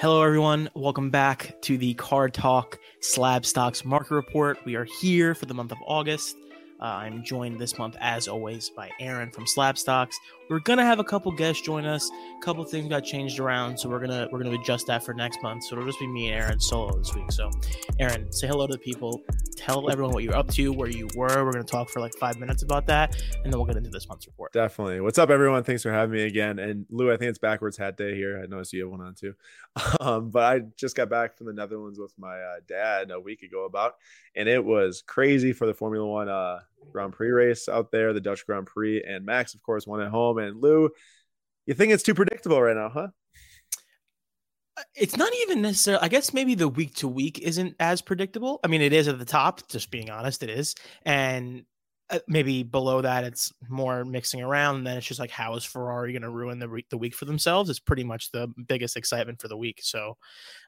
Hello, everyone. Welcome back to the Card Talk Slabstox Market Report. We are here for the month of August. Uh, I'm joined this month, as always, by Aaron from Slabstox. We're gonna have a couple guests join us. A couple things got changed around, so we're gonna we're gonna adjust that for next month. So it'll just be me and Aaron solo this week. So, Aaron, say hello to the people. Tell everyone what you're up to, where you were. We're gonna talk for like five minutes about that, and then we'll get into this month's report. Definitely. What's up, everyone? Thanks for having me again. And Lou, I think it's backwards hat day here. I noticed you have one on too. Um, but I just got back from the Netherlands with my uh, dad a week ago about, and it was crazy for the Formula One uh, Grand Prix race out there, the Dutch Grand Prix, and Max, of course, won at home. And Lou, you think it's too predictable right now, huh? It's not even necessarily. I guess maybe the week to week isn't as predictable. I mean, it is at the top. Just being honest, it is, and uh, maybe below that it's more mixing around and then it's just like how is ferrari going to ruin the, re- the week for themselves? It's pretty much the biggest excitement for the week so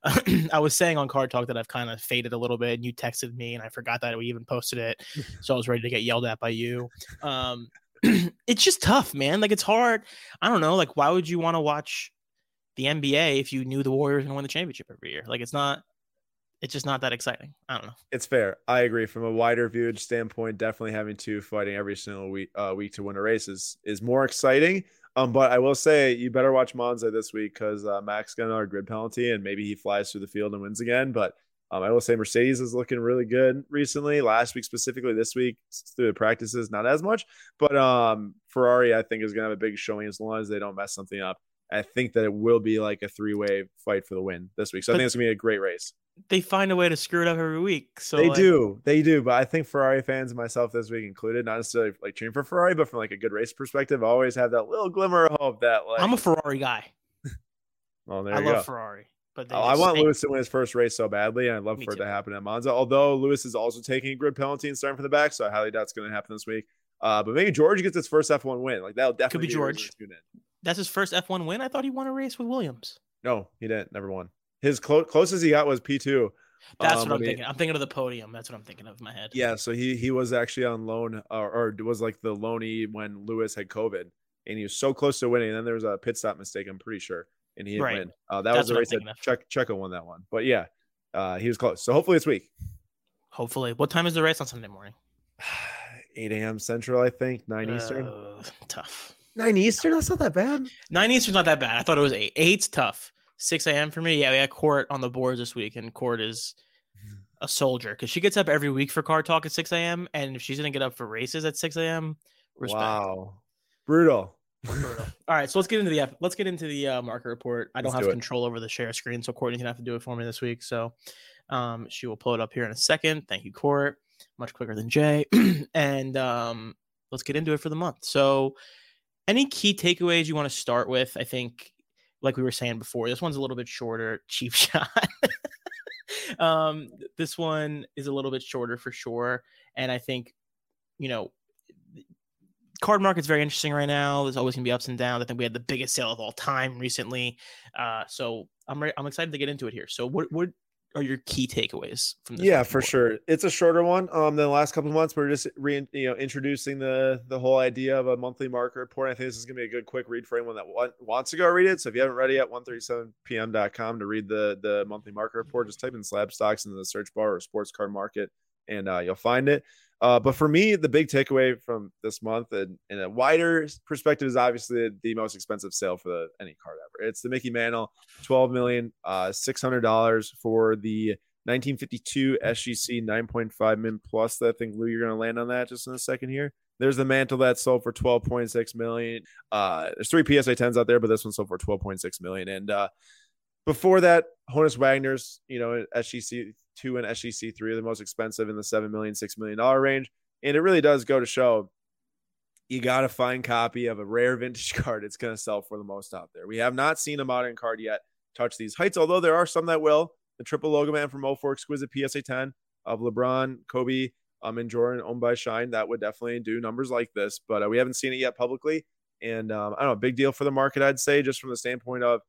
uh, i was saying on card talk that i've kind of faded a little bit and you texted me and i forgot that we even posted it so i was ready to get yelled at by you. Um, it's just tough man like it's hard. I don't know like why would you want to watch the nba if you knew the warriors going to win the championship every year? Like it's not it's just not that exciting. I don't know. It's fair. I agree. From a wider view standpoint, definitely having two fighting every single week uh, week to win a race is is more exciting. Um, but I will say you better watch Monza this week because uh, Max got another grid penalty and maybe he flies through the field and wins again. But um, I will say Mercedes is looking really good recently. Last week specifically, this week through the practices, not as much. But um, Ferrari, I think, is going to have a big showing as long as they don't mess something up. I think that it will be like a three way fight for the win this week. So but I think it's gonna be a great race. They find a way to screw it up every week. So they like, do, they do. But I think Ferrari fans, myself this week included, not necessarily like cheering for Ferrari, but from like a good race perspective, always have that little glimmer of hope that like I'm a Ferrari guy. well, there you go. I love go. Ferrari. But oh, I want Lewis to win his first race so badly, and I'd love for too. it to happen at Monza. Although Lewis is also taking a grid penalty and starting from the back, so I highly doubt it's going to happen this week. Uh, but maybe George gets his first F1 win. Like that'll definitely could be, be George. That's his first F1 win. I thought he won a race with Williams. No, he didn't. Never won. His clo- closest he got was P2. That's um, what I'm he, thinking. I'm thinking of the podium. That's what I'm thinking of in my head. Yeah, so he he was actually on loan or, or was like the loanee when Lewis had COVID, and he was so close to winning. And then there was a pit stop mistake. I'm pretty sure, and he didn't right. win. Uh, that That's was the race that Check Checo won that one. But yeah, uh, he was close. So hopefully it's week. Hopefully, what time is the race on Sunday morning? 8 a.m. Central, I think. Nine uh, Eastern. Tough. Nine Eastern. That's not that bad. Nine Eastern's not that bad. I thought it was eight. Eight's tough. 6 a.m. for me. Yeah, we had Court on the boards this week, and Court is a soldier because she gets up every week for car talk at 6 a.m. And if she's gonna get up for races at 6 a.m., respect. Wow, brutal. brutal. All right, so let's get into the let's get into the uh, market report. I don't let's have do control over the share screen, so Courtney's gonna have to do it for me this week. So um, she will pull it up here in a second. Thank you, Court. Much quicker than Jay. and um, let's get into it for the month. So, any key takeaways you want to start with? I think, like we were saying before, this one's a little bit shorter. Cheap shot. um, this one is a little bit shorter for sure. And I think, you know, card market's very interesting right now. There's always gonna be ups and downs. I think we had the biggest sale of all time recently. Uh, so I'm re- I'm excited to get into it here. So what what are your key takeaways from this? Yeah, for sure. It's a shorter one. Um, the last couple of months we're just re- you know introducing the the whole idea of a monthly market report. I think this is gonna be a good quick read for anyone that want, wants to go read it. So if you haven't read it yet, 137pm.com to read the the monthly market report. Just type in Slabstox in the search bar or sports card market, and uh, you'll find it. Uh, but for me, the big takeaway from this month and in a wider perspective is obviously the most expensive sale for the, any card ever. It's the Mickey Mantle, twelve million uh, six hundred dollars for the 1952 SGC 9.5 min plus. I think Lou, you're going to land on that just in a second here. There's the mantle that sold for 12.6 million. Uh, there's three PSA 10s out there, but this one sold for 12.6 million. And uh, before that, Honus Wagner's, you know, SGC two and SGC three are the most expensive in the seven million, six million dollar range. And it really does go to show you got to find copy of a rare vintage card. It's going to sell for the most out there. We have not seen a modern card yet touch these heights, although there are some that will. The triple logo man from 04 exquisite PSA 10 of LeBron, Kobe, um, and Jordan owned by Shine. That would definitely do numbers like this, but uh, we haven't seen it yet publicly. And um, I don't know, big deal for the market, I'd say, just from the standpoint of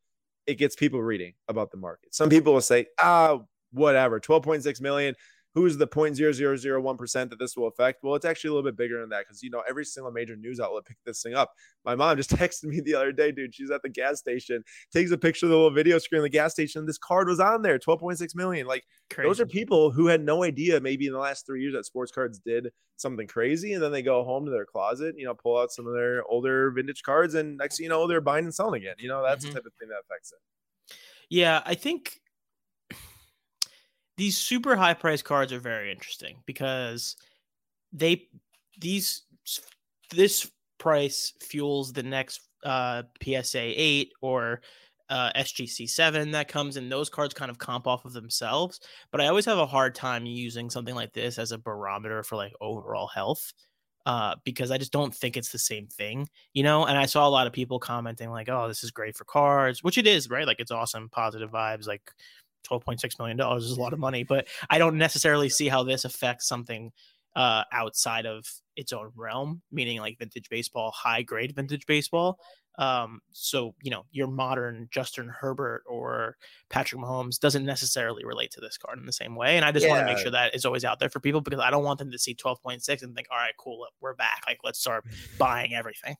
it gets people reading about the market. Some people will say, ah, whatever, 12.6 million. Who's the 0.0001% that this will affect? Well, it's actually a little bit bigger than that because, you know, every single major news outlet picked this thing up. My mom just texted me the other day, dude. She's at the gas station, takes a picture of the little video screen of the gas station. This card was on there, 12.6 million. Like, Crazy. those are people who had no idea maybe in the last three years that sports cards did something crazy. And then they go home to their closet, you know, pull out some of their older vintage cards. And next you know, they're buying and selling again. You know, that's mm-hmm. the type of thing that affects it. Yeah. I think these super high price cards are very interesting because they these this price fuels the next uh, PSA 8 or uh, SGC 7 that comes and those cards kind of comp off of themselves. But I always have a hard time using something like this as a barometer for like overall health uh, because I just don't think it's the same thing, you know. And I saw a lot of people commenting like, "Oh, this is great for cards," which it is, right? Like it's awesome, positive vibes. Like $12.6 million is a lot of money, but I don't necessarily see how this affects something uh, outside of its own realm, meaning like vintage baseball, high grade vintage baseball. Um, so, you know, your modern Justin Herbert or Patrick Mahomes doesn't necessarily relate to this card in the same way. And I just yeah. want to make sure that is always out there for people because I don't want them to see 12.6 and think, all right, cool, we're back. Like, let's start buying everything.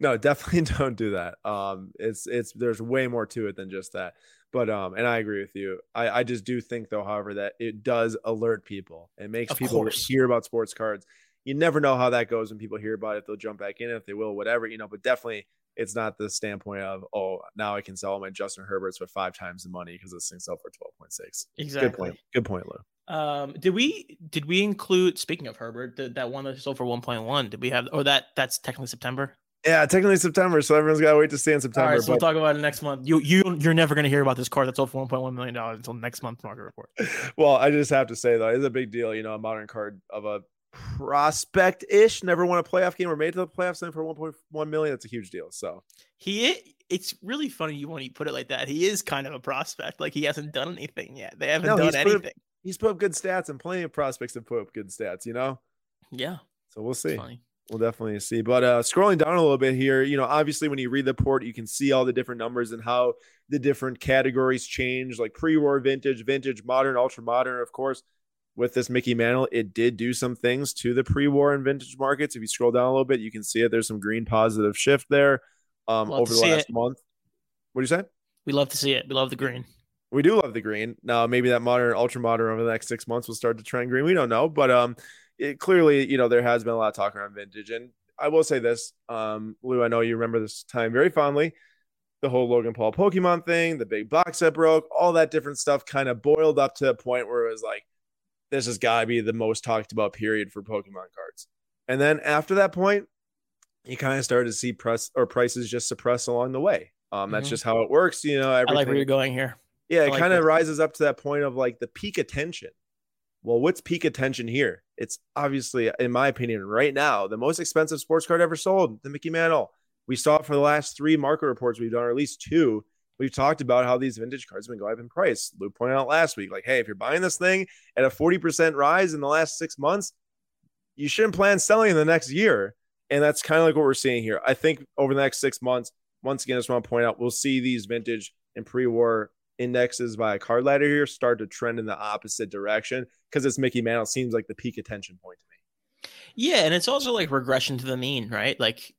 No, definitely don't do that. Um, it's, it's, there's way more to it than just that. But um, and I agree with you. I, I just do think though, however, that it does alert people. It makes of people course. hear about sports cards. You never know how that goes when people hear about it. They'll jump back in if they will, whatever, you know, but definitely it's not the standpoint of, oh, now I can sell my Justin Herberts for five times the money because this thing sold for 12.6. Exactly. Good point. Good point, Lou. Um, did we did we include speaking of Herbert, the, that one that sold for 1.1? Did we have or that that's technically September? Yeah, technically September, so everyone's got to wait to see in September. All right, so but... we'll talk about it next month. You you you're never going to hear about this card that's sold for 1.1 million dollars until next month's market report. well, I just have to say though, it's a big deal. You know, a modern card of a prospect ish, never won a playoff game or made to the playoffs for 1.1 million. That's a huge deal. So he, it's really funny you when you put it like that. He is kind of a prospect. Like he hasn't done anything yet. They haven't no, done anything. Up, he's put up good stats, and plenty of prospects have put up good stats. You know. Yeah. So we'll see. We'll definitely see. But uh, scrolling down a little bit here, you know, obviously when you read the report, you can see all the different numbers and how the different categories change, like pre-war vintage, vintage, modern, ultra modern. Of course, with this Mickey Mantle, it did do some things to the pre-war and vintage markets. If you scroll down a little bit, you can see it. There's some green positive shift there um, over the last it. month. What do you say? We love to see it. We love the green. We do love the green. Now, maybe that modern, ultra modern over the next six months will start to trend green. We don't know, but um, it clearly, you know, there has been a lot of talk around vintage. And I will say this, um, Lou, I know you remember this time very fondly. The whole Logan Paul Pokemon thing, the big box that broke, all that different stuff kind of boiled up to a point where it was like, this has got to be the most talked about period for Pokemon cards. And then after that point, you kind of started to see press or prices just suppress along the way. Um, that's mm-hmm. just how it works. You know, everything. I like where you're going here. Yeah, it like kind of rises up to that point of like the peak attention. Well, what's peak attention here? It's obviously, in my opinion, right now, the most expensive sports card ever sold, the Mickey Mantle. We saw it for the last three market reports we've done, or at least two. We've talked about how these vintage cards have been going up in price. Luke pointed out last week, like, hey, if you're buying this thing at a 40% rise in the last six months, you shouldn't plan selling in the next year. And that's kind of like what we're seeing here. I think over the next six months, once again, I just want to point out, we'll see these vintage and pre-war indexes by a card ladder here start to trend in the opposite direction because it's Mickey Mantle seems like the peak attention point to me. Yeah, and it's also like regression to the mean, right? Like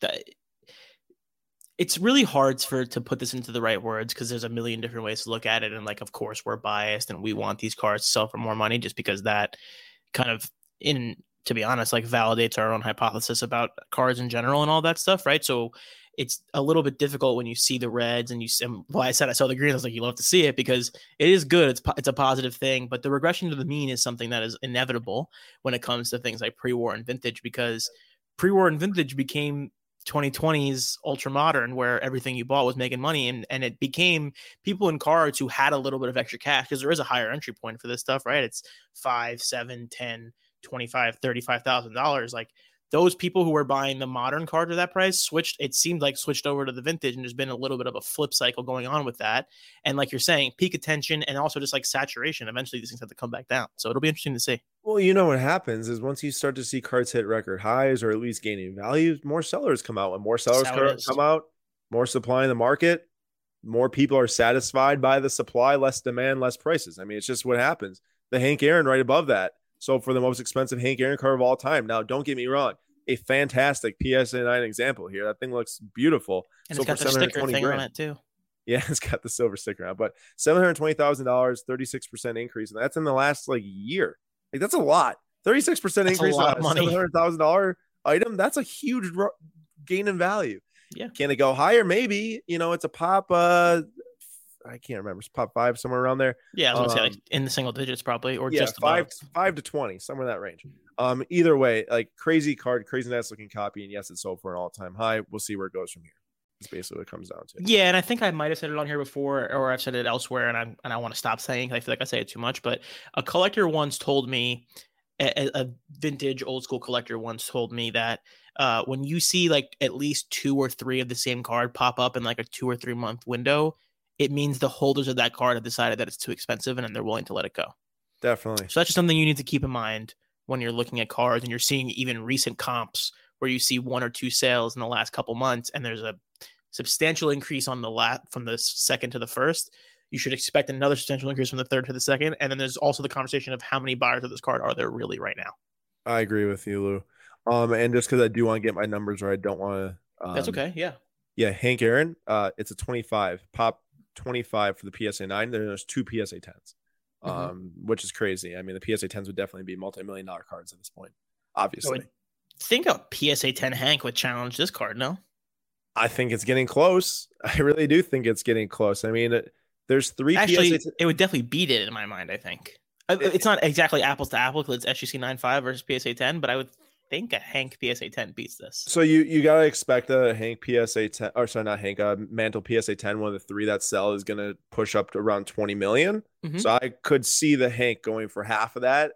that it's really hard for to put this into the right words because there's a million different ways to look at it and like of course we're biased and we want these cards to sell for more money just because that kind of in to be honest like validates our own hypothesis about cards in general and all that stuff right so it's a little bit difficult when you see the reds and you see, well, I said I saw the greens I was like, you love to see it because it is good. It's it's a positive thing, but the regression to the mean is something that is inevitable when it comes to things like pre-war and vintage because pre-war and vintage became 2020s ultra modern where everything you bought was making money and, and it became people in cards who had a little bit of extra cash because there is a higher entry point for this stuff right it's five seven ten 25 35 thousand dollars like those people who were buying the modern card at that price switched it seemed like switched over to the vintage and there's been a little bit of a flip cycle going on with that. And like you're saying peak attention and also just like saturation eventually these things have to come back down. So it'll be interesting to see. Well you know what happens is once you start to see cards hit record highs or at least gaining value more sellers come out. When more sellers come out more supply in the market more people are satisfied by the supply less demand less prices. I mean it's just what happens. The Hank Aaron right above that. So for the most expensive Hank Aaron card of all time. Now, don't get me wrong, a fantastic PSA 9 example here. That thing looks beautiful. And so it's got the sticker thing grand, on it too. Yeah, it's got the silver sticker on, but seven hundred twenty thousand dollars, thirty six percent increase, and that's in the last like year. Like that's a lot. Thirty six percent increase on a seven hundred thousand dollar item. That's a huge gain in value. Yeah. Can it go higher? Maybe. You know, it's a pop. Uh, I can't remember. It's pop five somewhere around there. Yeah, I was gonna um, say like in the single digits probably, or yeah, just five above. five to twenty, somewhere in that range. Um, either way, like crazy card, crazy nice looking copy, and yes, it's sold for an all time high. We'll see where it goes from here. It's basically what it comes down to. Yeah, and I think I might have said it on here before, or I've said it elsewhere, and I and I want to stop saying. because I feel like I say it too much. But a collector once told me, a, a vintage old school collector once told me that uh, when you see like at least two or three of the same card pop up in like a two or three month window, it means the holders of that card have decided that it's too expensive and they're willing to let it go. Definitely. So that's just something you need to keep in mind when you're looking at cards and you're seeing even recent comps where you see one or two sales in the last couple months and there's a substantial increase on the lat from the second to the first, you should expect another substantial increase from the third to the second. And then there's also the conversation of how many buyers of this card are there really right now. I agree with you, Lou. Um, and just because I do want to get my numbers right, I don't want to. Um, That's okay. Yeah. Yeah, Hank Aaron. Uh, it's a 25 pop 25 for the PSA nine. There's two PSA 10s, mm-hmm. um, which is crazy. I mean, the PSA 10s would definitely be multi-million dollar cards at this point. Obviously, think a PSA 10 Hank would challenge this card. No, I think it's getting close. I really do think it's getting close. I mean, there's three. Actually, PSA it would definitely beat it in my mind. I think it's not exactly apples to apples because it's SGC 9.5 versus PSA 10, but I would think a Hank PSA 10 beats this. So you you gotta expect a Hank PSA 10, or sorry, not Hank, a Mantle PSA 10, one of the three that sell is gonna push up to around 20 million. Mm-hmm. So I could see the Hank going for half of that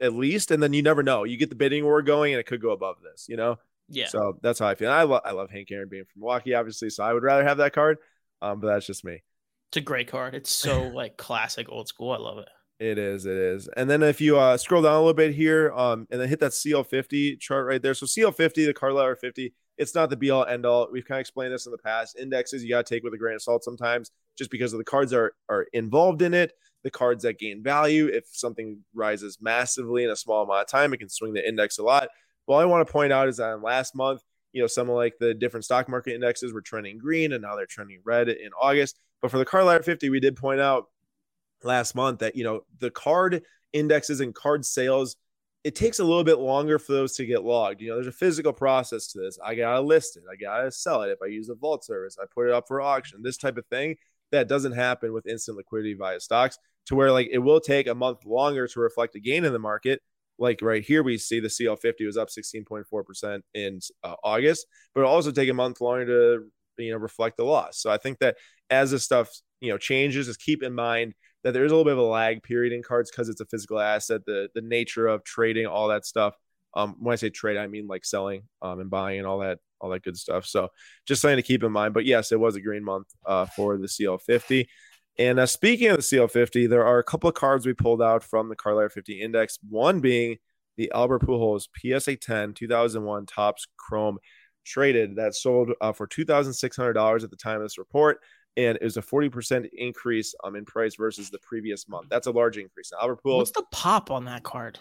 at least, and then you never know. You get the bidding war going, and it could go above this. You know. Yeah. So that's how I feel. I love I love Hank Aaron being from Milwaukee, obviously. So I would rather have that card. Um, but that's just me. It's a great card. It's so like classic old school. I love it. It is, it is. And then if you uh, scroll down a little bit here, um, and then hit that CL50 chart right there. So CL50, the Card Ladder 50, it's not the be all end all. We've kind of explained this in the past. Indexes you got to take with a grain of salt sometimes, just because of the cards are are involved in it. The cards that gain value. If something rises massively in a small amount of time, it can swing the index a lot. Well, I want to point out is that last month, you know, some of like the different stock market indexes were trending green, and now they're trending red in August. But for the Card Ladder 50, we did point out last month that you know the card indexes and card sales it takes a little bit longer for those to get logged. You know, there's a physical process to this. I gotta list it. I gotta sell it. If I use a vault service, I put it up for auction. This type of thing that doesn't happen with instant liquidity via stocks. To where like it will take a month longer to reflect a gain in the market. Like right here, we see the CL50 was up 16.4 percent in uh, August, but also take a month longer to you know reflect the loss. So I think that as this stuff you know changes, just keep in mind that there's a little bit of a lag period in cards because it's a physical asset, the the nature of trading, all that stuff. Um, when I say trade, I mean like selling um, and buying and all that all that good stuff. So just something to keep in mind. But yes, it was a green month uh, for the CL50. And uh, speaking of the CL50, there are a couple of cards we pulled out from the Card Ladder 50 Index. One being the Albert Pujols PSA 10 2001 Topps Chrome traded that sold uh, for $2,600 at the time of this report and it was a 40% increase um, in price versus the previous month. That's a large increase. Now, Albert Pujols. What's the pop on that card?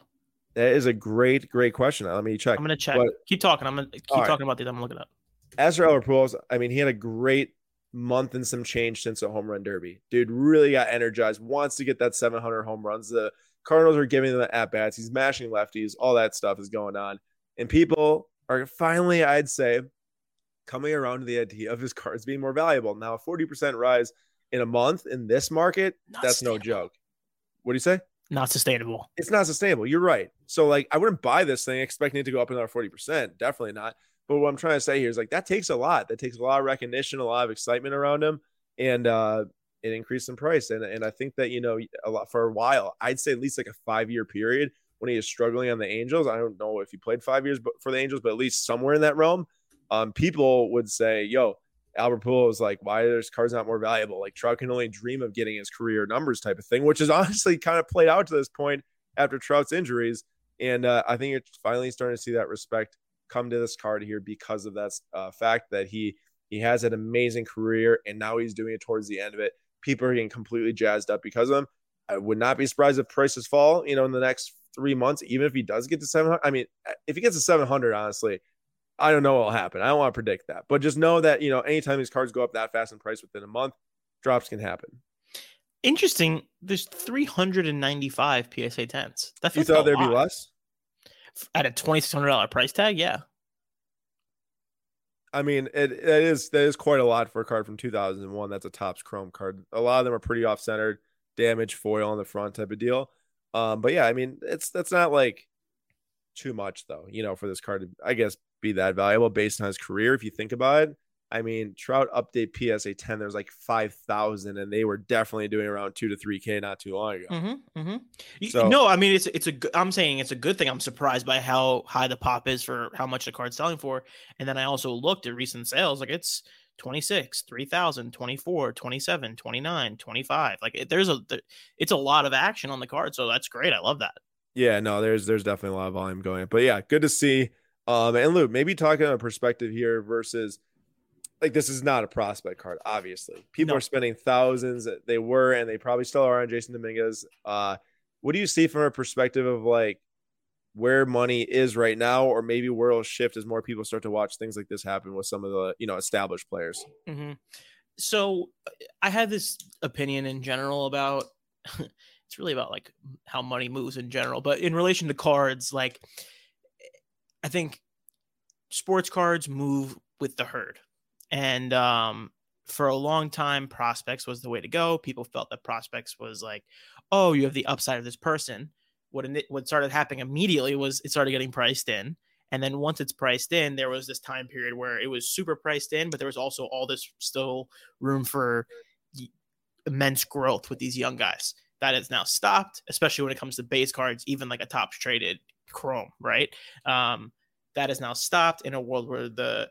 That is a great, great question. Let me check. I'm gonna check. But, keep talking. I'm gonna keep talking right. about these. I'm gonna look it up. As for Albert Pujols, I mean, he had a great month and some change since the home run derby. Dude really got energized. Wants to get that 700 home runs. The Cardinals are giving him the at bats. He's mashing lefties. All that stuff is going on, and people are finally, I'd say, coming around to the idea of his cards being more valuable. Now, a 40% rise in a month in this market, not that's no joke. What do you say? Not sustainable. It's not sustainable. You're right. So, like, I wouldn't buy this thing expecting it to go up another 40%. Definitely not. But what I'm trying to say here is like that takes a lot. That takes a lot of recognition, a lot of excitement around him, and uh, it increased in price. And and I think that you know a lot for a while, I'd say at least like a five year period when he is struggling on the Angels. I don't know if he played five years for the Angels, but at least somewhere in that realm um, people would say, yo, Albert Pujols like, why are his cards not more valuable? Like Trout can only dream of getting his career numbers type of thing, which is honestly kind of played out to this point after Trout's injuries. And uh, I think it's finally starting to see that respect come to this card here because of that uh, fact that he he has an amazing career and now he's doing it towards the end of it. People are getting completely jazzed up because of him. I would not be surprised if prices fall, you know, in the next three months, even if he does get to 700. I mean, if he gets to 700, honestly, I don't know what will happen. I don't want to predict that, but just know that, you know, anytime these cards go up that fast in price within a month, drops can happen. Interesting. There's 395 PSA 10s. That you thought there'd lot. be less at a $2,600 price tag. Yeah. I mean, it, it is that is quite a lot for a card from 2001. That's a Topps Chrome card. A lot of them are pretty off centered, damaged foil on the front type of deal. Um, but yeah, I mean, it's that's not like too much though, you know, for this card to, I guess, be that valuable based on his career. If you think about it, I mean, Trout update PSA 10, there's like 5,000, and they were definitely doing around two to 3K not too long ago. Mm-hmm, mm-hmm. So, no, I mean, it's, it's a, I'm saying it's a good thing. I'm surprised by how high the pop is for how much the card's selling for. And then I also looked at recent sales, like it's 26, 3,000, 24, 27, 29, 25. Like there's a, it's a lot of action on the card. So that's great. I love that. Yeah, no, there's, there's definitely a lot of volume going. But yeah, good to see. Um, and Lou, maybe talking on a perspective here versus like this is not a prospect card, obviously. People no. are spending thousands. They were, and they probably still are on Jasson Dominguez. Uh, what do you see from a perspective of like where money is right now, or maybe where it'll shift as more people start to watch things like this happen with some of the you know established players? Mm-hmm. So I had this opinion in general about it's really about like how money moves in general, but in relation to cards, like I think sports cards move with the herd and um, for a long time, prospects was the way to go. People felt that prospects was like, oh, you have the upside of this person. What what started happening immediately was it started getting priced in, and then once it's priced in, there was this time period where it was super priced in, but there was also all this still room for immense growth with these young guys. That has now stopped, especially when it comes to base cards, even like a Topps traded Chrome, right? Um, that has now stopped in a world where the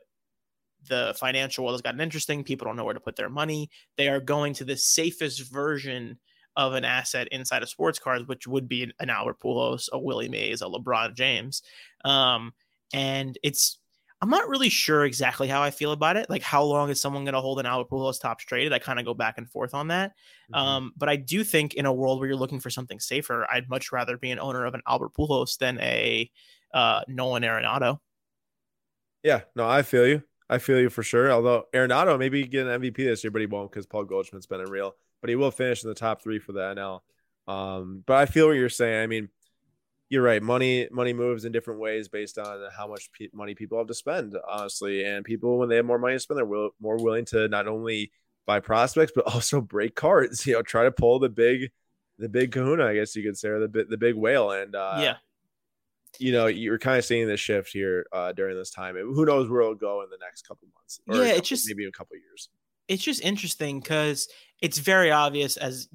the financial world has gotten interesting. People don't know where to put their money. They are going to the safest version of an asset inside of sports cards, which would be an Albert Pujols, a Willie Mays, a LeBron James. Um, and it's I'm not really sure exactly how I feel about it. Like, how long is someone going to hold an Albert Pujols top traded? I kind of go back and forth on that. Mm-hmm. Um, but I do think in a world where you're looking for something safer, I'd much rather be an owner of an Albert Pujols than a uh, Nolan Arenado. Yeah, no, I feel you. I feel you for sure. Although Arenado maybe get an MVP this year, but he won't because Paul Goldschmidt's been unreal. But he will finish in the top three for the NL. Um, but I feel what you're saying. I mean, you're right. Money money moves in different ways based on how much pe- money people have to spend, honestly. And people, when they have more money to spend, they're will- more willing to not only buy prospects but also break cards. You know, try to pull the big, the big Kahuna, I guess you could say, or the the big whale. And uh, yeah, you know, you're kind of seeing this shift here uh, during this time. Who knows where it'll go in the next couple months? yeah, couple, it's just maybe a couple years. It's just interesting because it's very obvious as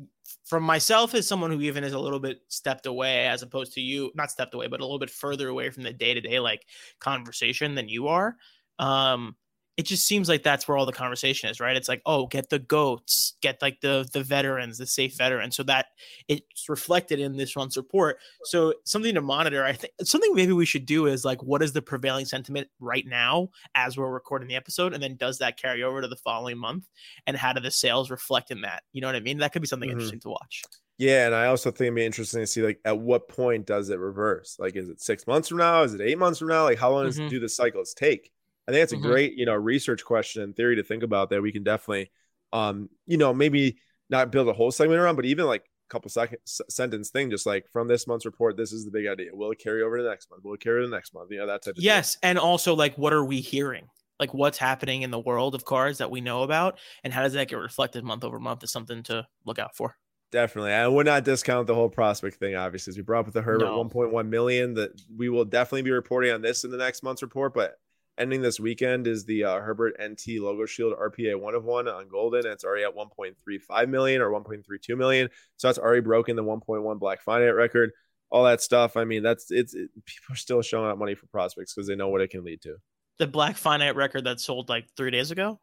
from myself as someone who even is a little bit stepped away as opposed to you, not stepped away, but a little bit further away from the day to day like conversation than you are. Um, it just seems like that's where all the conversation is, right? It's like, oh, get the goats, get like the the veterans, the safe veterans, so that it's reflected in this runs report. So something to monitor. I think something maybe we should do is like, what is the prevailing sentiment right now as we're recording the episode, and then does that carry over to the following month, and how do the sales reflect in that? You know what I mean? That could be something mm-hmm. interesting to watch. Yeah, and I also think it'd be interesting to see like at what point does it reverse? Like, is it six months from now? Is it eight months from now? Like, how long mm-hmm. does do the cycles take? I think that's a mm-hmm. great, you know, research question and theory to think about that we can definitely, um, you know, maybe not build a whole segment around, but even like a couple second sentence thing, just like from this month's report, this is the big idea. Will it carry over to the next month? Will it carry to the next month? You know, that type of Yes. Thing. And also like, what are we hearing? Like what's happening in the world of cards that we know about and how does that get reflected month over month is something to look out for. Definitely. I would not discount the whole prospect thing, obviously. As we brought up with the Herbert no. 1.1 million, that we will definitely be reporting on this in the next month's report. But ending this weekend is the uh, Herbert NT Logo Shield RPA one of one on Goldin. It's already at 1.35 million or 1.32 million. So that's already broken the 1.1 Black Finite record. All that stuff. I mean, that's it's it, people are still showing out money for prospects because they know what it can lead to. The Black Finite record that sold like three days ago.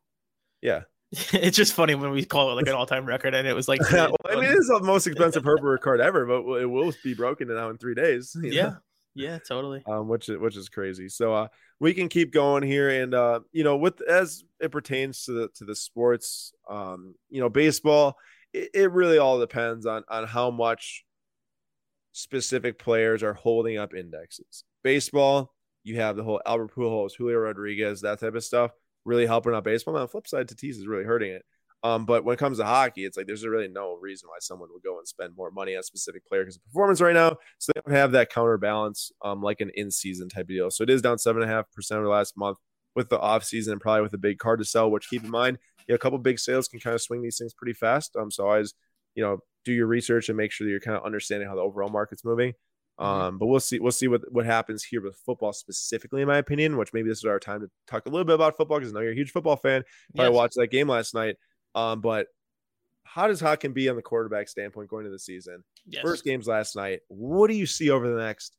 Yeah. it's just funny when we call it like an all-time record, and it was like. well, I mean, it's the most expensive Herbert card ever, but it will be broken now in three days. Yeah, know? Yeah, totally. Um, which is which is crazy. So, uh, we can keep going here and uh you know with as it pertains to the to the sports um you know baseball it, it really all depends on on how much specific players are holding up indexes. Baseball, you have the whole Albert Pujols, Julio Rodriguez, that type of stuff, really helping out baseball. On the flip side, Tatis is really hurting it. Um, but when it comes to hockey, it's like there's really no reason why someone would go and spend more money on a specific player because of performance right now. So they don't have that counterbalance, um, like an in-season type of deal. So it is down seven and a half percent over the last month with the off season and probably with a big card to sell. Which keep in mind, you know, a couple big sales can kind of swing these things pretty fast. Um, so always, you know, do your research and make sure that you're kind of understanding how the overall market's moving. Mm-hmm. Um, but we'll see. We'll see what what happens here with football specifically, in my opinion. Which maybe this is our time to talk a little bit about football because I know you're a huge football fan. Probably yes. watched that game last night. Um, but how does Hawkin be on the quarterback standpoint going into the season? Yes. First games last night. What do you see over the next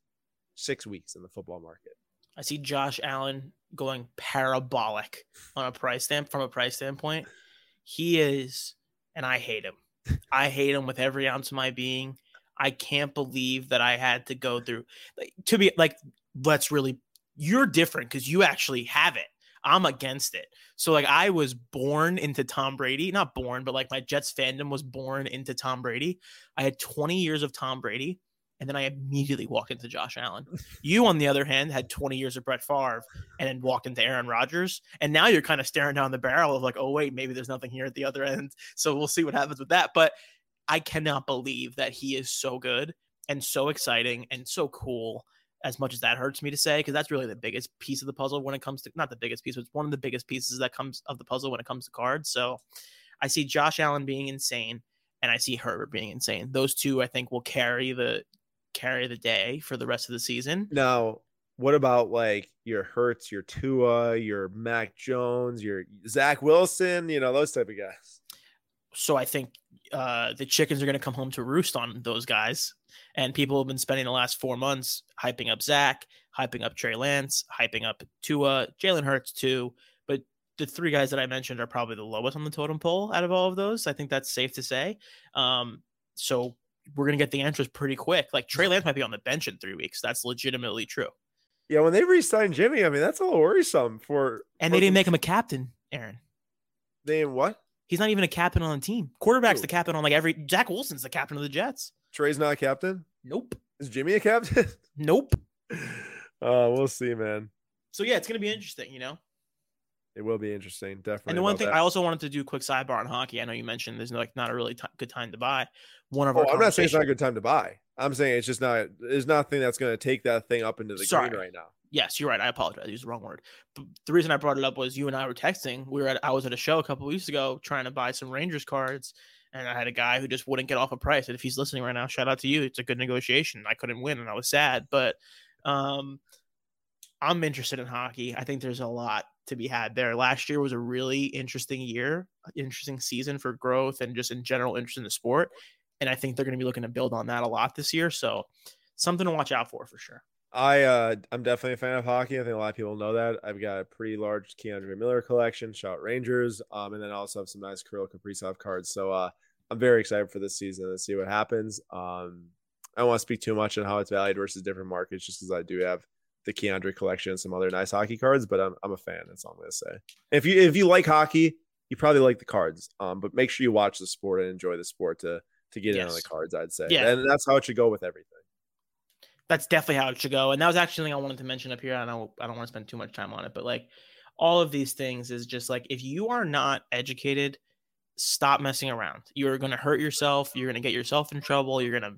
six weeks in the football market? I see Josh Allen going parabolic on a price stamp from a price standpoint. He is, and I hate him. I hate him with every ounce of my being. I can't believe that I had to go through like, to be like, let's really, you're different because you actually have it. I'm against it. So like I was born into Tom Brady, not born, but like my Jets fandom was born into Tom Brady. I had 20 years of Tom Brady and then I immediately walked into Josh Allen. You, on the other hand, had 20 years of Brett Favre and then walked into Aaron Rodgers. And now you're kind of staring down the barrel of like, oh, wait, maybe there's nothing here at the other end. So we'll see what happens with that. But I cannot believe that he is so good and so exciting and so cool as much as that hurts me to say, because that's really the biggest piece of the puzzle when it comes to not the biggest piece, but it's one of the biggest pieces that comes of the puzzle when it comes to cards. So I see Josh Allen being insane and I see Herbert being insane. Those two I think will carry the carry the day for the rest of the season. Now, what about like your Hurts, your Tua, your Mac Jones, your Zach Wilson, you know, those type of guys? So I think uh, the chickens are going to come home to roost on those guys. And people have been spending the last four months hyping up Zach, hyping up Trey Lance, hyping up Tua, Jalen Hurts too. But the three guys that I mentioned are probably the lowest on the totem pole out of all of those. I think that's safe to say. Um, so we're gonna get the answers pretty quick. Like Trey Lance might be on the bench in three weeks. That's legitimately true. Yeah, when they re-signed Jimmy, I mean that's a little worrisome for. And for they didn't make him a captain, Aaron. They what? He's not even a captain on the team. Quarterback's Ooh. the captain on like every. Zach Wilson's the captain of the Jets. Trey's not a captain. Nope. Is Jimmy a captain? nope. Uh, we'll see, man. So yeah, it's gonna be interesting. You know. It will be interesting, definitely. And the one thing that. I also wanted to do a quick sidebar on hockey. I know you mentioned there's like not a really t- good time to buy. One of oh, I'm not saying it's not a good time to buy. I'm saying it's just not. There's nothing that's going to take that thing up into the Sorry. green right now. Yes, you're right. I apologize. I used the wrong word. But the reason I brought it up was you and I were texting. We were at. I was at a show a couple weeks ago trying to buy some Rangers cards, and I had a guy who just wouldn't get off a price. And if he's listening right now, shout out to you. It's a good negotiation. I couldn't win, and I was sad, but um, I'm interested in hockey. I think there's a lot to be had there. Last year was a really interesting year, interesting season for growth and just in general interest in the sport. And I think they're going to be looking to build on that a lot this year. So something to watch out for for sure. I uh, I'm definitely a fan of hockey. I think a lot of people know that. I've got a pretty large K'Andre Miller collection, Shout Rangers, um, and then I also have some nice Kirill Kaprizov cards. So uh, I'm very excited for this season to see what happens. Um, I don't want to speak too much on how it's valued versus different markets, just because I do have the K'Andre collection and some other nice hockey cards, but I'm, I'm a fan. That's all I'm gonna say. If you if you like hockey, you probably like the cards. Um, but make sure you watch the sport and enjoy the sport to to get yes. in on the cards. I'd say, yeah, and that's how it should go with everything. That's definitely how it should go, and that was actually something I wanted to mention up here. I know I don't want to spend too much time on it, but like all of these things is just like if you are not educated, stop messing around. You're gonna hurt yourself. You're gonna get yourself in trouble. You're gonna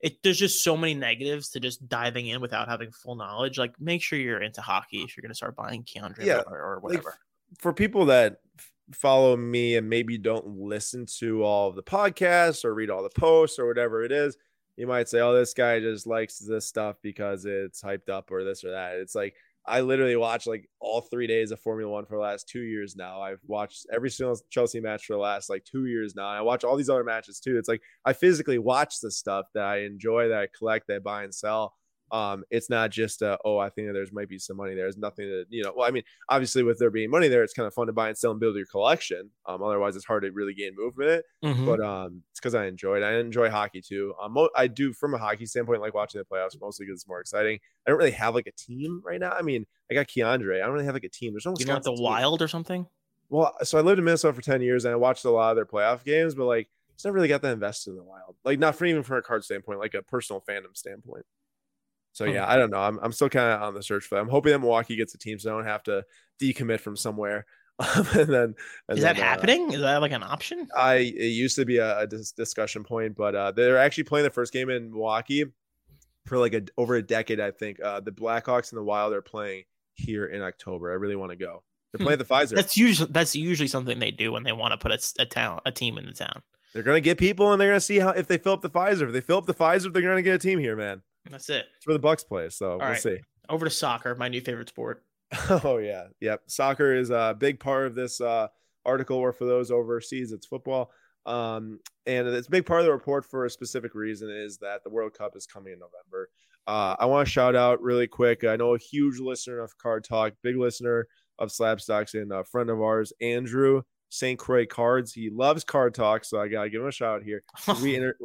it there's just so many negatives to just diving in without having full knowledge. Like make sure you're into hockey if you're going to start buying K'Andre yeah, or, or whatever. Like, for people that follow me and maybe don't listen to all of the podcasts or read all the posts or whatever it is, you might say, "Oh, this guy just likes this stuff because it's hyped up or this or that." It's like I literally watch like all three days of Formula One for the last two years now. I've watched every single Chelsea match for the last like two years now. And I watch all these other matches too. It's like I physically watch the stuff that I enjoy, that I collect, that I buy and sell um, it's not just uh, oh, I think there's might be some money there. There's nothing to you know. Well, I mean, obviously with there being money there, it's kind of fun to buy and sell and build your collection. Um, otherwise, it's hard to really gain movement. Mm-hmm. But um, it's because I enjoy it. I enjoy hockey too. Um, I do from a hockey standpoint, like watching the playoffs mostly because it's more exciting. I don't really have like a team right now. I mean, I got K'Andre. I don't really have like a team. There's no you want the team. Wild or something. Well, so I lived in Minnesota for ten years and I watched a lot of their playoff games, but like it's never really got that invested in the wild. Like not from even from a card standpoint, like a personal fandom standpoint. So yeah, I don't know. I'm I'm still kind of on the search for that. I'm hoping that Milwaukee gets a team so I don't have to decommit from somewhere. Um, and then and is that then, uh, happening? Uh, is that like an option? I it used to be a, a dis- discussion point, but uh, they're actually playing the first game in Milwaukee for like a over a decade. I think uh, the Blackhawks and the Wild are playing here in October. I really want to go. They're playing hmm. the Fiserv. That's usually that's usually something they do when they want to put a, a town a team in the town. They're gonna get people and they're gonna see how if they fill up the Fiserv. If they fill up the Fiserv, they're gonna get a team here, man. That's it. It's where the Bucks play. So All we'll right. see. Over to soccer, my new favorite sport. oh yeah, yep. Soccer is a big part of this uh, article, or for those overseas, it's football. Um, and it's a big part of the report for a specific reason is that the World Cup is coming in November. Uh, I want to shout out really quick. I know a huge listener of Card Talk, big listener of Slabstox, and a friend of ours, Andrew St. Croix Cards. He loves Card Talk, so I gotta give him a shout out here. we inter-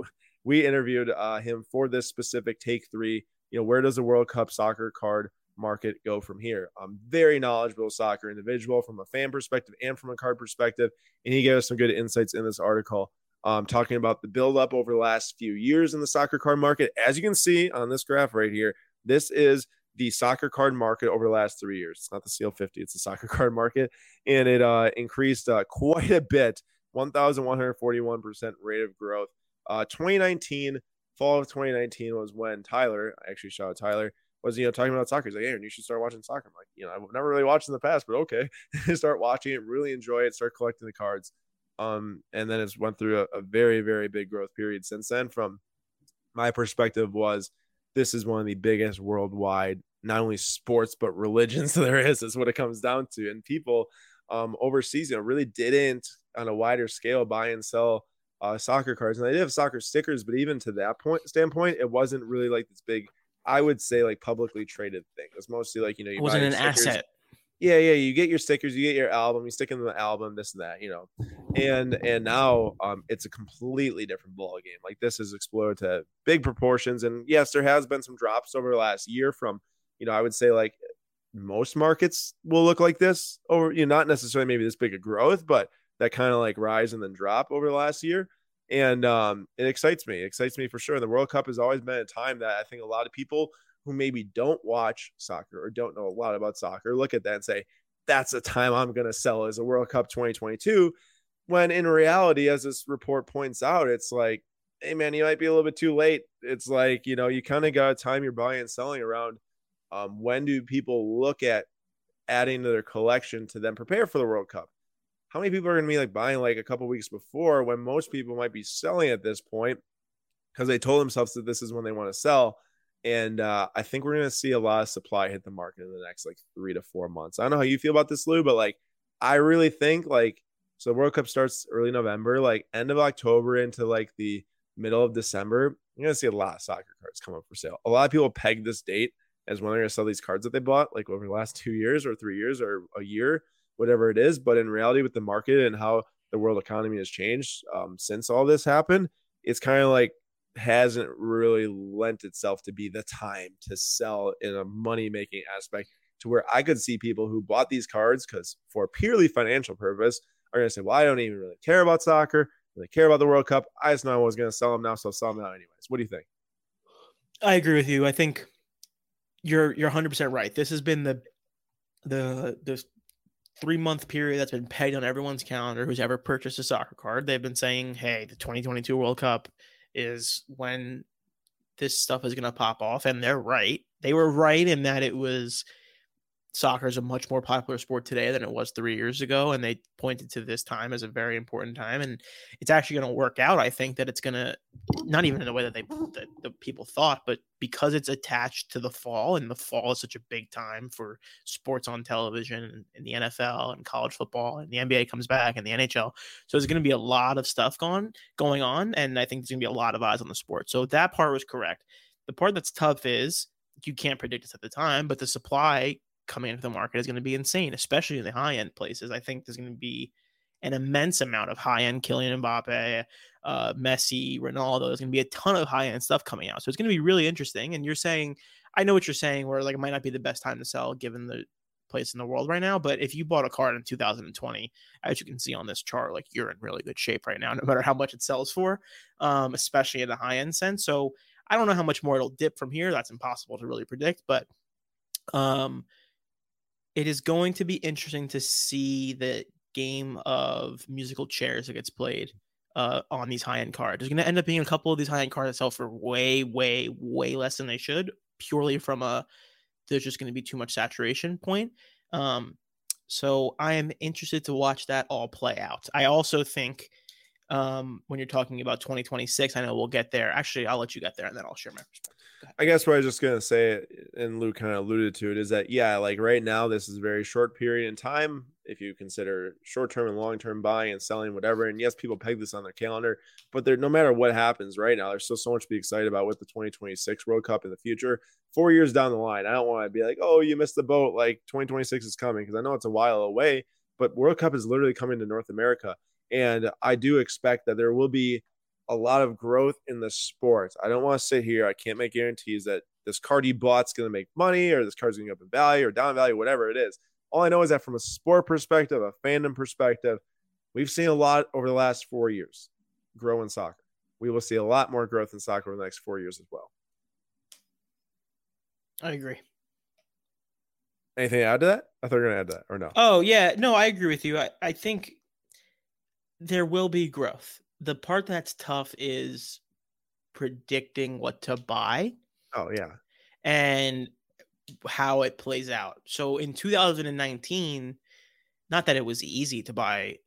we interviewed uh, him for this specific take three. You know, where does the World Cup soccer card market go from here? I'm very knowledgeable soccer individual from a fan perspective and from a card perspective, and he gave us some good insights in this article. Um, talking about the buildup over the last few years in the soccer card market. As you can see on this graph right here, this is the soccer card market over the last three years. It's not the CL 50, it's the soccer card market. And it uh, increased uh, quite a bit 1,141% rate of growth uh, 2019, fall of 2019 was when Tyler, I actually shout out Tyler, was you know talking about soccer. He's like, Aaron, you should start watching soccer. I'm like, you know, I've never really watched in the past, but okay, start watching it, really enjoy it, start collecting the cards. Um, and then it's went through a, a very, very big growth period since then. From my perspective, was this is one of the biggest worldwide, not only sports but religions there is. Is what it comes down to, and people um, overseas, you know, really didn't on a wider scale buy and sell uh, soccer cards, and they did have soccer stickers, but even to that point standpoint, it wasn't really like this big. I would say like publicly traded thing. It was mostly like you know, you it wasn't an stickers. asset. Yeah, yeah. You get your stickers, you get your album, you stick in the album, this and that, you know. And and now um, it's a completely different ball game. Like this has exploded to big proportions, and yes, there has been some drops over the last year from, you know, I would say like most markets will look like this, or you know, not necessarily maybe this big a growth, but that kind of like rise and then drop over the last year. And um, it excites me. It excites me for sure. The World Cup has always been a time that I think a lot of people who maybe don't watch soccer or don't know a lot about soccer look at that and say, that's a time I'm going to sell as a World Cup 2022. When in reality, as this report points out, it's like, hey, man, you might be a little bit too late. It's like, you know, you kind of got to time your buying and selling around um, when do people look at adding to their collection to then prepare for the World Cup? How many people are going to be like buying like a couple weeks before when most people might be selling at this point because they told themselves that this is when they want to sell. And uh, I think we're going to see a lot of supply hit the market in the next like three to four months. I don't know how you feel about this, Lou, but like I really think like so World Cup starts early November, like end of October into like the middle of December. You're gonna see a lot of soccer cards come up for sale. A lot of people peg this date as when they're gonna sell these cards that they bought, like over the last two years or three years or a year whatever it is. But in reality, with the market and how the world economy has changed um, since all this happened, it's kind of like hasn't really lent itself to be the time to sell in a money making aspect to where I could see people who bought these cards because for purely financial purpose are going to say, well, I don't even really care about soccer, really care about the World Cup. I just know I was going to sell them now, so I'll sell them now anyways. What do you think? I agree with you. I think you're you're 100 percent right. This has been the the the three month period that's been pegged on everyone's calendar who's ever purchased a soccer card. They've been saying, hey, the 2022 World Cup is when this stuff is going to pop off. And they're right. They were right in that it was soccer is a much more popular sport today than it was three years ago. And they pointed to this time as a very important time. And it's actually going to work out. I think that it's going to, not even in the way that they, that the people thought, but because it's attached to the fall and the fall is such a big time for sports on television and, the NFL and college football and the NBA comes back and the NHL. So there's going to be a lot of stuff going, going on. And I think there's going to be a lot of eyes on the sport. So that part was correct. The part that's tough is you can't predict this at the time, but the supply coming into the market is going to be insane, especially in the high end places. I think there's going to be an immense amount of high end Kylian Mbappe, uh, Messi, Ronaldo. There's going to be a ton of high end stuff coming out. So it's going to be really interesting. And you're saying, I know what you're saying, where like it might not be the best time to sell given the place in the world right now. But if you bought a card in 2020, as you can see on this chart, like you're in really good shape right now, no matter how much it sells for, um, especially in the high end sense. So I don't know how much more it'll dip from here. That's impossible to really predict, but um, it is going to be interesting to see the game of musical chairs that gets played uh, on these high end cards. There's going to end up being a couple of these high end cards that sell for way, way, way less than they should, purely from a there's just going to be too much saturation point. Um, so I am interested to watch that all play out. I also think um, when you're talking about 2026, I know we'll get there. Actually, I'll let you get there and then I'll share my perspective. I guess what I was just gonna say, and Luke kind of alluded to it, is that yeah, like right now, this is a very short period in time. If you consider short term and long term buying and selling, whatever, and yes, people peg this on their calendar, but there, no matter what happens right now, there's still so much to be excited about with the 2026 World Cup in the future. Four years down the line, I don't want to be like, oh, you missed the boat. Like 2026 is coming because I know it's a while away, but World Cup is literally coming to North America, and I do expect that there will be a lot of growth in the sport. I don't want to sit here. I can't make guarantees that this card you bought's going to make money or this card's going to go up in value or down in value, whatever it is. All I know is that from a sport perspective, a fandom perspective, we've seen a lot over the last four years grow in soccer. We will see a lot more growth in soccer over the next four years as well. I agree. Anything to add to that? I thought you were going to add that or no? Oh, yeah. No, I agree with you. I, I think there will be growth the part that's tough is predicting what to buy. Oh yeah. And how it plays out. So in 2019, not that it was easy to buy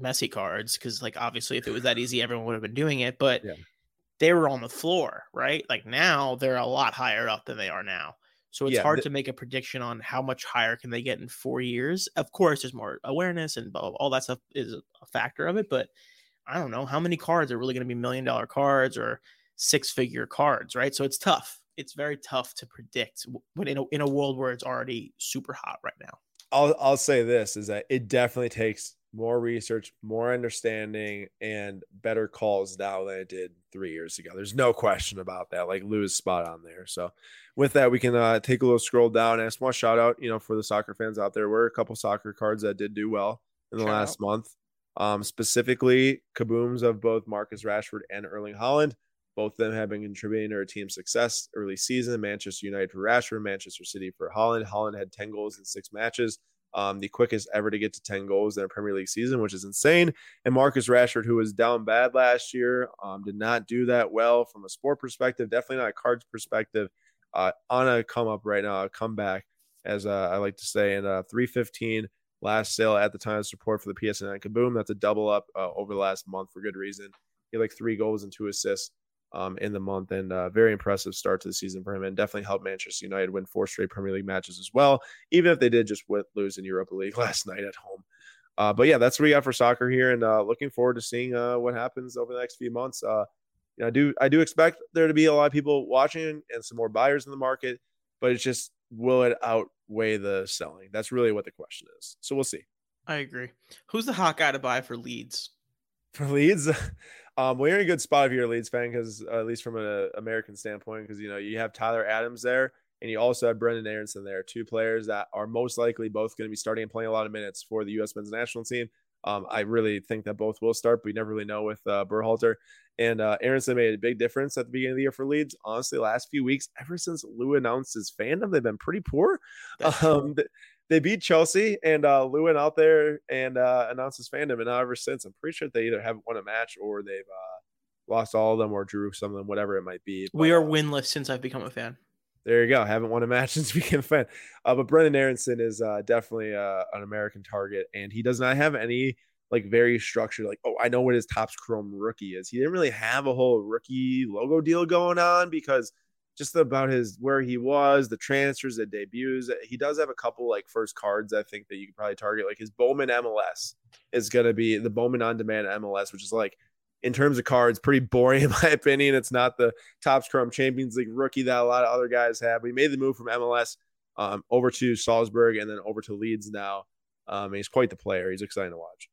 Messi cards because like obviously if it was that easy everyone would have been doing it, but yeah. they were on the floor, right? Like now they're a lot higher up than they are now. So it's yeah, hard to make a prediction on how much higher can they get in 4 years. Of course there's more awareness and all that stuff is a factor of it, but I don't know how many cards are really going to be million dollar cards or six figure cards, right? So it's tough. It's very tough to predict when in a, in a world where it's already super hot right now. I'll I'll say this is that it definitely takes more research, more understanding, and better calls now than it did three years ago. There's no question about that. Like Lou is spot on there. So with that, we can uh, take a little scroll down and a small shout out, you know, for the soccer fans out there. We're a couple soccer cards that did do well in the shout last out. month. Um, specifically, kabooms of both Marcus Rashford and Erling Haaland. Both of them have been contributing to our team's success early season. Manchester United for Rashford, Manchester City for Haaland. Haaland had 10 goals in six matches, um, the quickest ever to get to 10 goals in a Premier League season, which is insane. And Marcus Rashford, who was down bad last year, um, did not do that well from a sport perspective, definitely not a cards perspective. Uh, on a come up right now, a comeback, as uh, I like to say, and uh, 315 last sale at the time of support for the PSN Kaboom. That's a double up uh, over the last month for good reason. He had like three goals and two assists um, in the month, and uh, very impressive start to the season for him, and definitely helped Manchester United win four straight Premier League matches as well, even if they did just win, lose in Europa League last night at home. Uh, but yeah, that's what we got for soccer here, and uh, looking forward to seeing uh, what happens over the next few months. Uh, you know, I do I do expect there to be a lot of people watching and some more buyers in the market, but it's just will it outweigh the selling? That's really what the question is. So we'll see. I agree. Who's the hot guy to buy for Leeds? For Leeds, um, well, you're in a good spot if you're a Leeds fan because uh, at least from an American standpoint, because you know you have Tyler Adams there, and you also have Brenden Aaronson there, two players that are most likely both going to be starting and playing a lot of minutes for the U.S. men's national team. Um, I really think that both will start, but we never really know with uh, Berhalter. And uh, Aaronson made a big difference at the beginning of the year for Leeds. Honestly, last few weeks, ever since Lou announced his fandom, they've been pretty poor. Um, they beat Chelsea, and uh, went out there and uh, announced his fandom. And now ever since, I'm pretty sure they either haven't won a match or they've uh, lost all of them or drew some of them, whatever it might be. But, we are uh, winless since I've become a fan. There you go. Haven't won a match since became a fan. Uh, but Brenden Aaronson is uh, definitely uh, an American target, and he does not have any like very structured, like, oh, I know what his Topps Chrome rookie is. He didn't really have a whole rookie logo deal going on because just about his where he was, the transfers, the debuts. He does have a couple like first cards I think that you could probably target. Like his Bowman MLS is gonna be the Bowman on demand MLS, which is like in terms of cards, pretty boring in my opinion. It's not the Topps Chrome Champions League rookie that a lot of other guys have. We made the move from MLS um, over to Salzburg and then over to Leeds now. Um, he's quite the player. He's exciting to watch.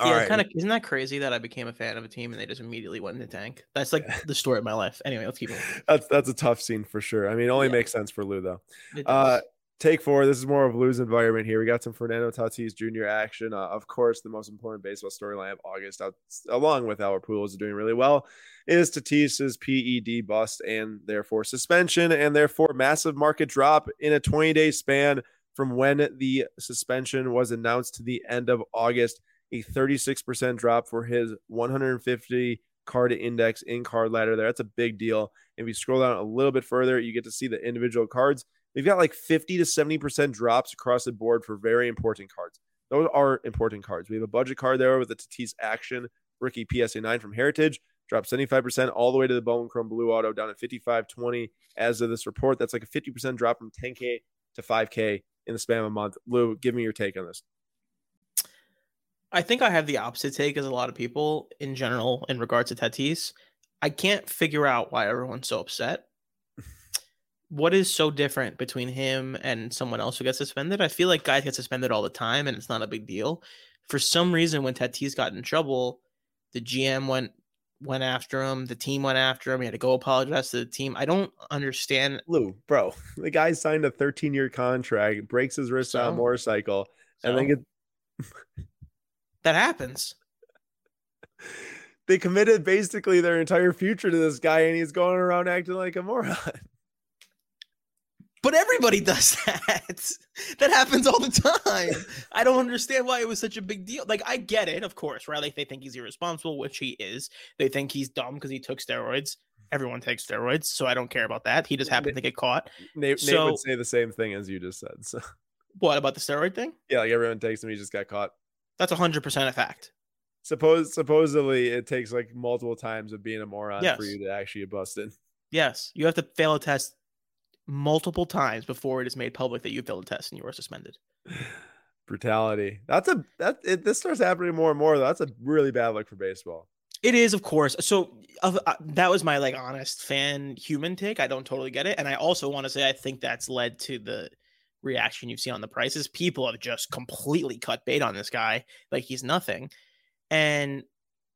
Yeah, right. kind of isn't that crazy that I became a fan of a team and they just immediately went in the tank? That's like the story of my life. Anyway, let's keep it. That's that's a tough scene for sure. I mean, it only yeah. makes sense for Lou though. Uh, take four. This is more of Lou's environment here. We got some Fernando Tatis Jr. action. Uh, of course, the most important baseball storyline of August, out, along with Albert Pujols doing really well, is Tatis's PED bust and therefore suspension and therefore massive market drop in a 20 day span from when the suspension was announced to the end of August. A 36% drop for his 150 card index in card ladder there. That's a big deal. If you scroll down a little bit further, you get to see the individual cards. We've got like 50 to 70% drops across the board for very important cards. Those are important cards. We have a budget card there with the Tatis Action rookie PSA 9 from Heritage. Dropped 75% all the way to the Bowman Chrome Blue Auto down at 55.20 as of this report. That's like a 50% drop from 10K to 5K in the span of a month. Lou, give me your take on this. I think I have the opposite take as a lot of people in general in regards to Tatis. I can't figure out why everyone's so upset. what is so different between him and someone else who gets suspended? I feel like guys get suspended all the time and it's not a big deal. For some reason, when Tatis got in trouble, the GM went went after him. The team went after him. He had to go apologize to the team. I don't understand. Lou, bro, the guy signed a 13 year contract, breaks his wrist so, on a motorcycle, so, and then get that happens. They committed basically their entire future to this guy, and he's going around acting like a moron. But everybody does that. that happens all the time. I don't understand why it was such a big deal. Like, I get it, of course, right? Like, they think he's irresponsible, which he is. They think he's dumb because he took steroids. Everyone takes steroids, so I don't care about that. He just happened to get caught. Nate, so, Nate would say the same thing as you just said. So, what about the steroid thing? Yeah, like everyone takes him. He just got caught. That's hundred percent a fact. Suppose supposedly it takes like multiple times of being a moron yes. for you to actually get busted. Yes, you have to fail a test multiple times before it is made public that you failed a test and you were suspended. Brutality. That's a that it, this starts happening more and more. Though. That's a really bad look for baseball. It is, of course. So uh, that was my like honest fan human take. I don't totally get it, and I also want to say I think that's led to the reaction you've seen on the prices. People have just completely cut bait on this guy like he's nothing. And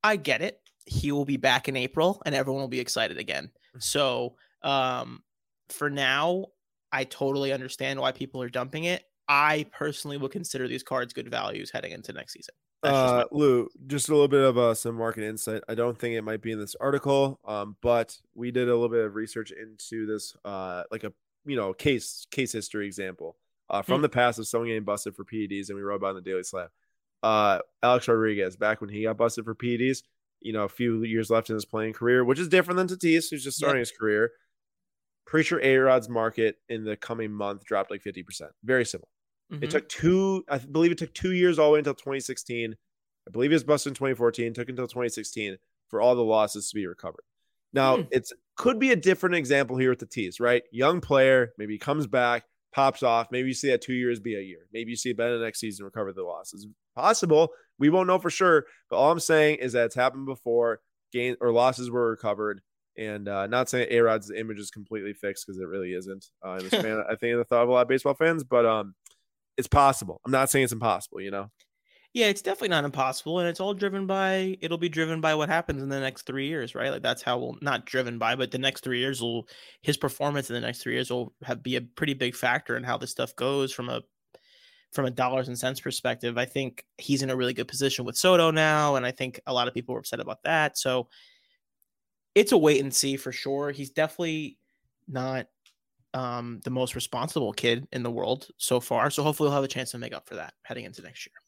I get it. He will be back in April and everyone will be excited again. Mm-hmm. So, um, for now, I totally understand why people are dumping it. I personally will consider these cards good values heading into next season. uh, Lou, just a little bit of uh, some market insight. I don't think it might be in this article, um, but we did a little bit of research into this, uh, like a you know case case history example uh, from mm-hmm. the past of someone getting busted for PEDs, and we wrote about in the Daily Slam. Uh, Alex Rodriguez, back when he got busted for PEDs, you know, a few years left in his playing career, which is different than Tatis, who's just starting his career. Pretty sure A Rod's market in the coming month dropped like 50%. Very simple. Mm-hmm. It took two, I believe it took two years all the way until 2016. I believe he was busted in 2014, took until 2016 for all the losses to be recovered. Now, mm. it's could be a different example here with the T's, right? Young player, maybe he comes back, pops off. Maybe you see that two years be a year. Maybe you see better next season recover the losses. Possible. We won't know for sure. But all I'm saying is that it's happened before. Gain or losses were recovered. And uh, not saying A Rod's image is completely fixed because it really isn't. Uh, span, I think in the thought of a lot of baseball fans, but um, it's possible. I'm not saying it's impossible. You know. Yeah, it's definitely not impossible, and it's all driven by. It'll be driven by what happens in the next three years, right? Like that's how we'll not driven by, but the next three years will his performance in the next three years will have be a pretty big factor in how this stuff goes from a from a dollars and cents perspective. I think he's in a really good position with Soto now, and I think a lot of people were upset about that. So it's a wait and see for sure. He's definitely not um, the most responsible kid in the world so far. So hopefully we'll have a chance to make up for that heading into next year.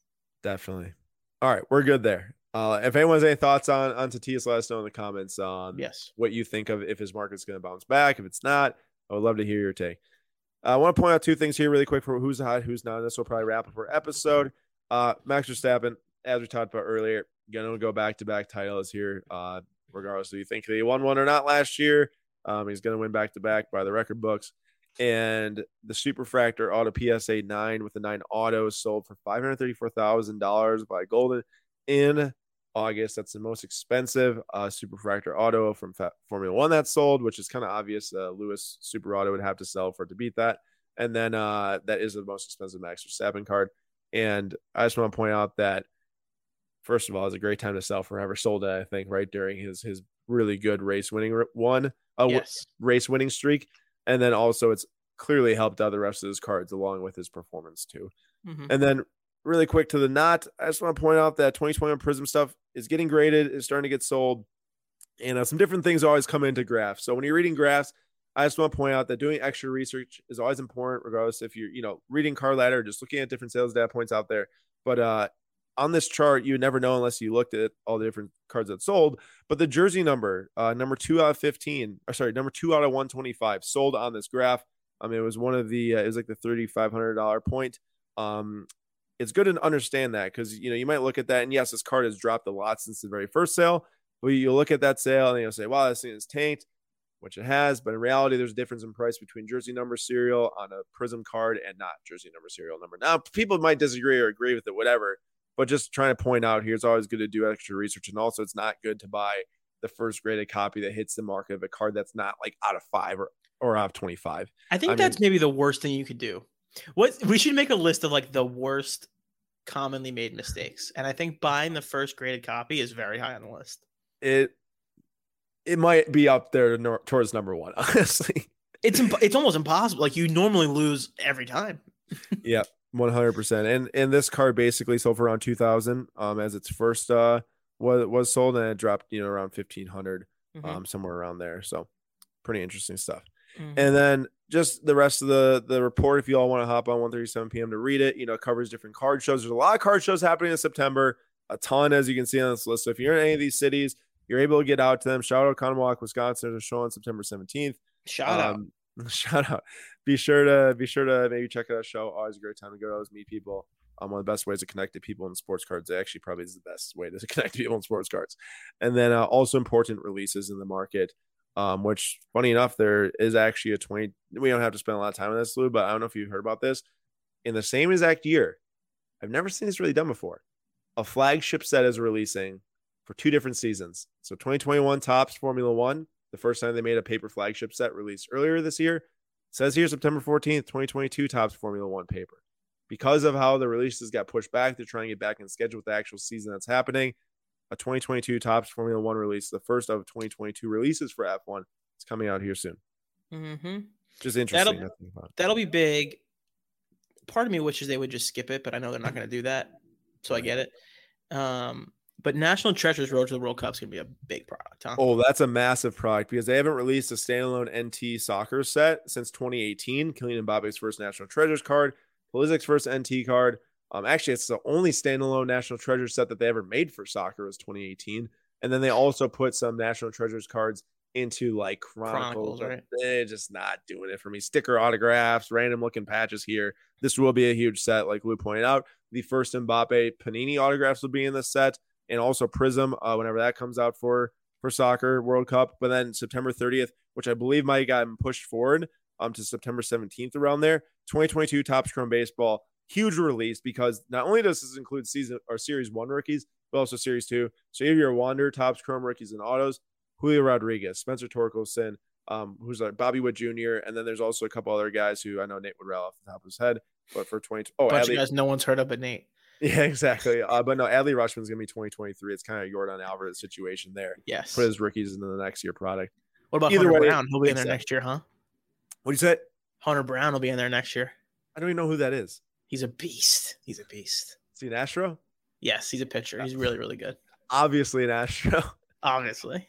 Definitely. All right, we're good there. Uh, if anyone has any thoughts on on Tatis, let us know in the comments on yes what you think of if his market's going to bounce back. If it's not, I would love to hear your take. Uh, I want to point out two things here really quick for who's hot, who's not. This will probably wrap up our episode. Uh, Max Verstappen, as we talked about earlier, gonna go back to back titles here. Uh, regardless do you think he won one or not last year, um, he's gonna win back to back by the record books and the Superfractor Auto PSA 9 with the 9 autos sold for $534,000 by Goldin in August. That's the most expensive uh, Superfractor Auto from Fa- Formula One that sold, which is kind of obvious. Uh, Lewis Super Auto would have to sell for it to beat that. And then uh, that is the most expensive Max Verstappen card. And I just want to point out that, first of all, it's a great time to sell for whoever sold it, I think, right during his his really good race winning one, uh, yes. race winning streak and then also it's clearly helped out the rest of his cards along with his performance too. Mhm. And then really quick to the knot, I just want to point out that 2021 Prizm stuff is getting graded, is starting to get sold, and uh, some different things always come into graphs. So when you're reading graphs, I just want to point out that doing extra research is always important, regardless if you're, you know, reading card ladder, just looking at different sales data points out there. But uh, on this chart, you never know unless you looked at all the different cards that sold. But the jersey number, uh, number two out of 15, or sorry, number two out of 125 sold on this graph. I mean, it was one of the, uh, it was like the $3,500 point. Um, it's good to understand that because, you know, you might look at that and yes, this card has dropped a lot since the very first sale. But you look at that sale and you'll say, wow, this thing is tanked which it has. But in reality, there's a difference in price between jersey number serial on a Prizm card and not jersey number serial number. Now, people might disagree or agree with it, whatever. But just trying to point out here, it's always good to do extra research. And also, it's not good to buy the first graded copy that hits the market of a card that's not like out of five or, or out of 25. I think I that's maybe the worst thing you could do. What we should make a list of like the worst commonly made mistakes, and I think buying the first graded copy is very high on the list. It it might be up there nor- towards number one, honestly. It's imp- it's almost impossible. Like you normally lose every time. Yep, one hundred percent. And and this card basically sold for around two thousand, um, as its first uh was was sold, and it dropped you know around fifteen hundred, Mhm. um, somewhere around there. So pretty interesting stuff. Mhm. And then just the rest of the the report, if you all want to hop on 1:37 p.m. to read it, you know, it covers different card shows. There's a lot of card shows happening in September, a ton as you can see on this list. So if you're in any of these cities, you're able to get out to them. Shout out Oconomowoc, Wisconsin. There's a show on September 17th. Shout out. Shout out. Be sure to be sure to maybe check out a show. Always a great time to go. Always meet people. Um, one of the best ways to connect to people in sports cards. It actually probably is the best way to connect to people in sports cards. And then uh, also important releases in the market. Um, which funny enough, there is actually a 20. We don't have to spend a lot of time on this, Lou, but I don't know if you heard about this. In the same exact year, I've never seen this really done before. A flagship set is releasing for two different seasons. So 2021 Topps Formula One, the first time they made a paper flagship set released earlier this year. It says here September 14th, 2022 Topps Formula One paper. Because of how the releases got pushed back, they're trying to get back in schedule with the actual season that's happening. A 2022 Topps Formula One release, the first of 2022 releases for F1, is coming out here soon. hmm Just interesting. That'll-. That'll be big. Part of me wishes they would just skip it, but I know they're not going to do that, so I get it. Um, but National Treasures Road to the World Cup is going to be a big product, huh? Oh, that's a massive product because they haven't released a standalone NT soccer set since 2018. Kylian Mbappe's first National Treasures card, Pulisic's first NT card. Um, actually, it's the only standalone National Treasure set that they ever made for soccer was 2018. And then they also put some National Treasures cards into like Chronicles. Chronicles, right. They're just not doing it for me. Sticker autographs, random looking patches here. This will be a huge set, like we pointed out. The first Mbappe Panini autographs will be in this set, and also Prizm uh, whenever that comes out for for soccer World Cup. But then September 30th, which I believe might have gotten pushed forward um to September 17th around there. 2022 Topps Chrome Baseball, huge release because not only does this include season or series one rookies, but also series two. So you have your Wander, Topps Chrome rookies and autos, Julio Rodriguez, Spencer Torkelson, um, who's like Bobby Witt Jr., and then there's also a couple other guys who I know Nate would rail off the top of his head. But for 20, oh, bunch Adley, guys no one's heard of but Nate. yeah, exactly. Uh, but no, Adley Rutschman's gonna be 2023. It's kind of Yordan Alvarez situation there. Yes. Put his rookies into the next year product. What about either Hunter way, Brown? He'll be in there next year, huh? What do you say? Hunter Brown will be in there next year. I don't even know who that is. He's a beast. He's a beast. Is he an Astro? Yes, he's a pitcher. He's really, really good. Obviously an Astro. Obviously.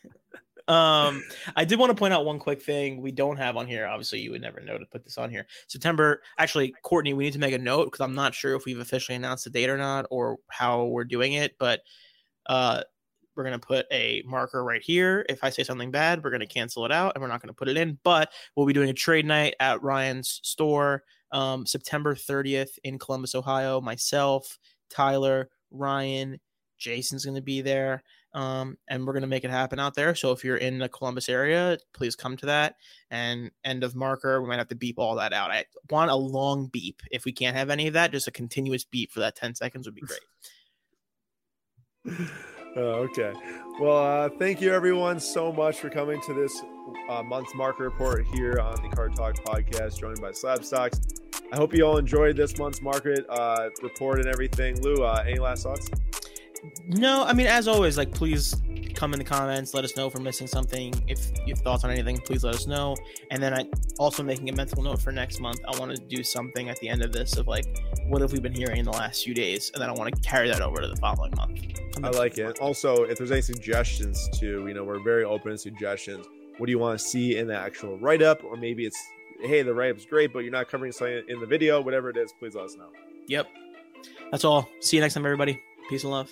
Um, I did want to point out one quick thing we don't have on here. Obviously, you would never know to put this on here. September, actually, Courtney, we need to make a note because I'm not sure if we've officially announced the date or not or how we're doing it, but uh we're gonna put a marker right here. If I say something bad, we're gonna cancel it out and we're not gonna put it in. But we'll be doing a trade night at Ryan's store um, September 30th in Columbus, Ohio. Myself, Tyler, Ryan, Jason's gonna be there um, and we're going to make it happen out there. So if you're in the Columbus area, please come to that. And end of marker, we might have to beep all that out. I want a long beep. If we can't have any of that, just a continuous beep for that 10 seconds would be great. Oh, okay. Well, uh, thank you everyone so much for coming to this uh, month's market report here on the Card Talk podcast, joined by Slabstox. I hope you all enjoyed this month's market uh, report and everything. Lou, uh, any last thoughts? No, I mean, as always, like please come in the comments. Let us know if we're missing something. If you have thoughts on anything, please let us know. And then I also making a mental note for next month. I want to do something at the end of this of like, what have we been hearing in the last few days? And then I want to carry that over to the following month. I like it. Also, if there's any suggestions too, you know, we're very open to suggestions. What do you want to see in the actual write up? Or maybe it's, hey, the write up's great, but you're not covering something in the video. Whatever it is, please let us know. Yep. That's all. See you next time, everybody. Peace and love.